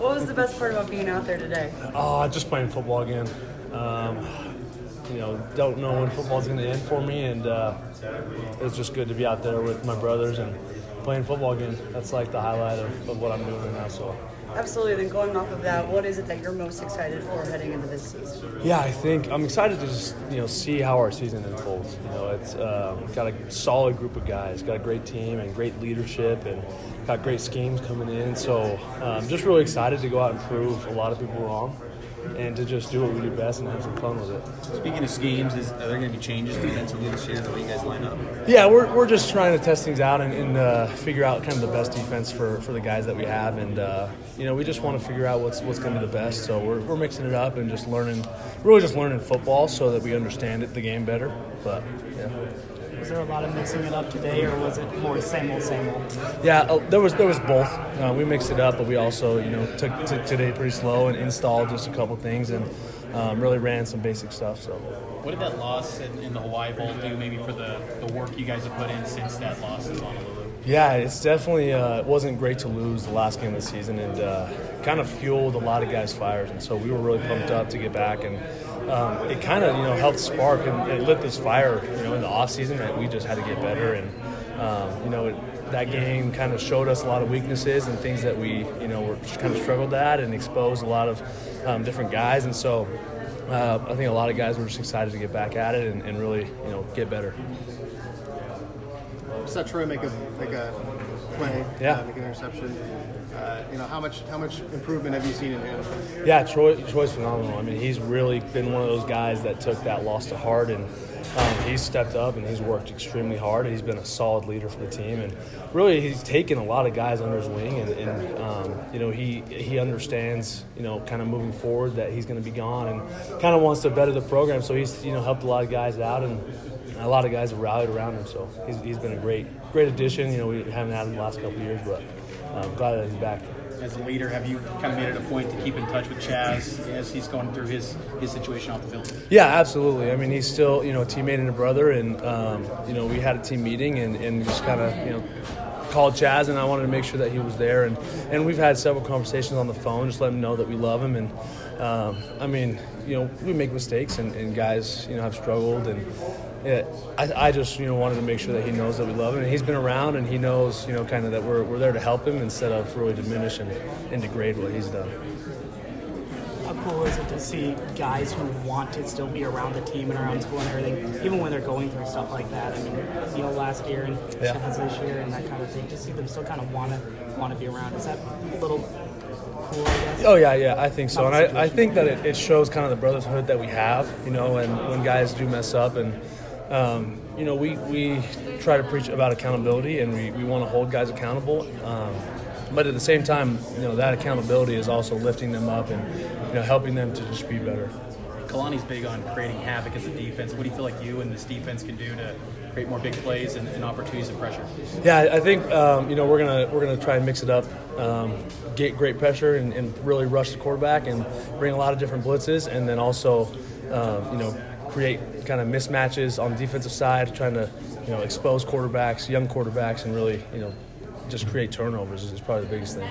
What was the best part about being out there today? Oh, just playing football again. Um, you know, don't know when football's going to end for me, and uh, it's just good to be out there with my brothers and playing football again. That's like the highlight of, of what I'm doing right now. So. Absolutely. Then going off of that, what is it that you're most excited for heading into this season? Yeah, I think I'm excited to just you know see how our season unfolds. You know, it's um, got a solid group of guys, got a great team and great leadership, and got great schemes coming in. So I'm um, just really excited to go out and prove a lot of people wrong and to just do what we do best and have some fun with it. Speaking of schemes, is, are there going to be changes defensively this year the way you guys line up? Yeah, we're, we're just trying to test things out and, and uh, figure out kind of the best defense for, for the guys that we have, and uh, you know we just want to figure out what's what's going to be the best. So we're, we're mixing it up and just learning, really just learning football so that we understand it the game better. But yeah. Was there a lot of mixing it up today, or was it more same old, same old? Yeah, uh, there was there was both. Uh, we mixed it up, but we also you know took, took today pretty slow and installed just a couple things and um, really ran some basic stuff. So. What did that loss in, in, the Hawaii Bowl do, maybe for the, the work you guys have put in since that loss in Honolulu? Yeah, it's definitely uh, wasn't great to lose the last game of the season, and uh, kind of fueled a lot of guys' fires, and so we were really pumped up to get back and um, it kind of you know helped spark and it lit this fire you know in the off season that we just had to get better and um, you know it, that game kind of showed us a lot of weaknesses and things that we you know were kind of struggled at and exposed a lot of um, different guys and so uh, I think a lot of guys were just excited to get back at it and, and really you know get better. Saw Troy make a make a play, yeah. uh, make an interception. Uh, you know, how much how much improvement have you seen in him? Yeah, Troy Troy's phenomenal. I mean, he's really been one of those guys that took that loss to heart and. Um, he's stepped up and he's worked extremely hard. He's been a solid leader for the team, and really he's taken a lot of guys under his wing. And, and um, you know he he understands you know kind of moving forward that he's going to be gone, and kind of wants to better the program. So he's you know helped a lot of guys out, and a lot of guys have rallied around him. So he's, he's been a great great addition. You know we haven't had him the last couple of years, but I'm glad that he's back. As a leader, have you kind of made it a point to keep in touch with Chaz as he's going through his, his situation off the field? Yeah, absolutely. I mean, he's still you know a teammate and a brother, and um, you know we had a team meeting and, and just kind of you know called Chaz, and I wanted to make sure that he was there. And, and we've had several conversations on the phone, just let him know that we love him. And um, I mean, you know, we make mistakes, and, and guys, you know, have struggled, and yeah, I, I, just you know wanted to make sure that he knows that we love him, and he's been around, and he knows you know kind of that we're, we're there to help him instead of really diminish and, and degrade what he's done. How cool is it to see guys who want to still be around the team and around school and everything, even when they're going through stuff like that? I mean, you know, last year and yeah. This year and that kind of thing. To see them still kind of want to want to be around is that a little Cool, oh yeah, yeah, I think so, and I, I think that it, it, shows kind of the brotherhood that we have, you know, and when guys do mess up and um, you know, we, we try to preach about accountability and we, we want to hold guys accountable. Um, but at the same time, you know, that accountability is also lifting them up and, you know, helping them to just be better. Kalani's big on creating havoc as a defense. What do you feel like you and this defense can do to create more big plays and, and opportunities and pressure? Yeah, I think um, you know we're gonna we're gonna try and mix it up, um, get great pressure and, and, really rush the quarterback and bring a lot of different blitzes, and then also um, you know create kind of mismatches on the defensive side, trying to you know expose quarterbacks, young quarterbacks, and really you know just create turnovers is probably the biggest thing.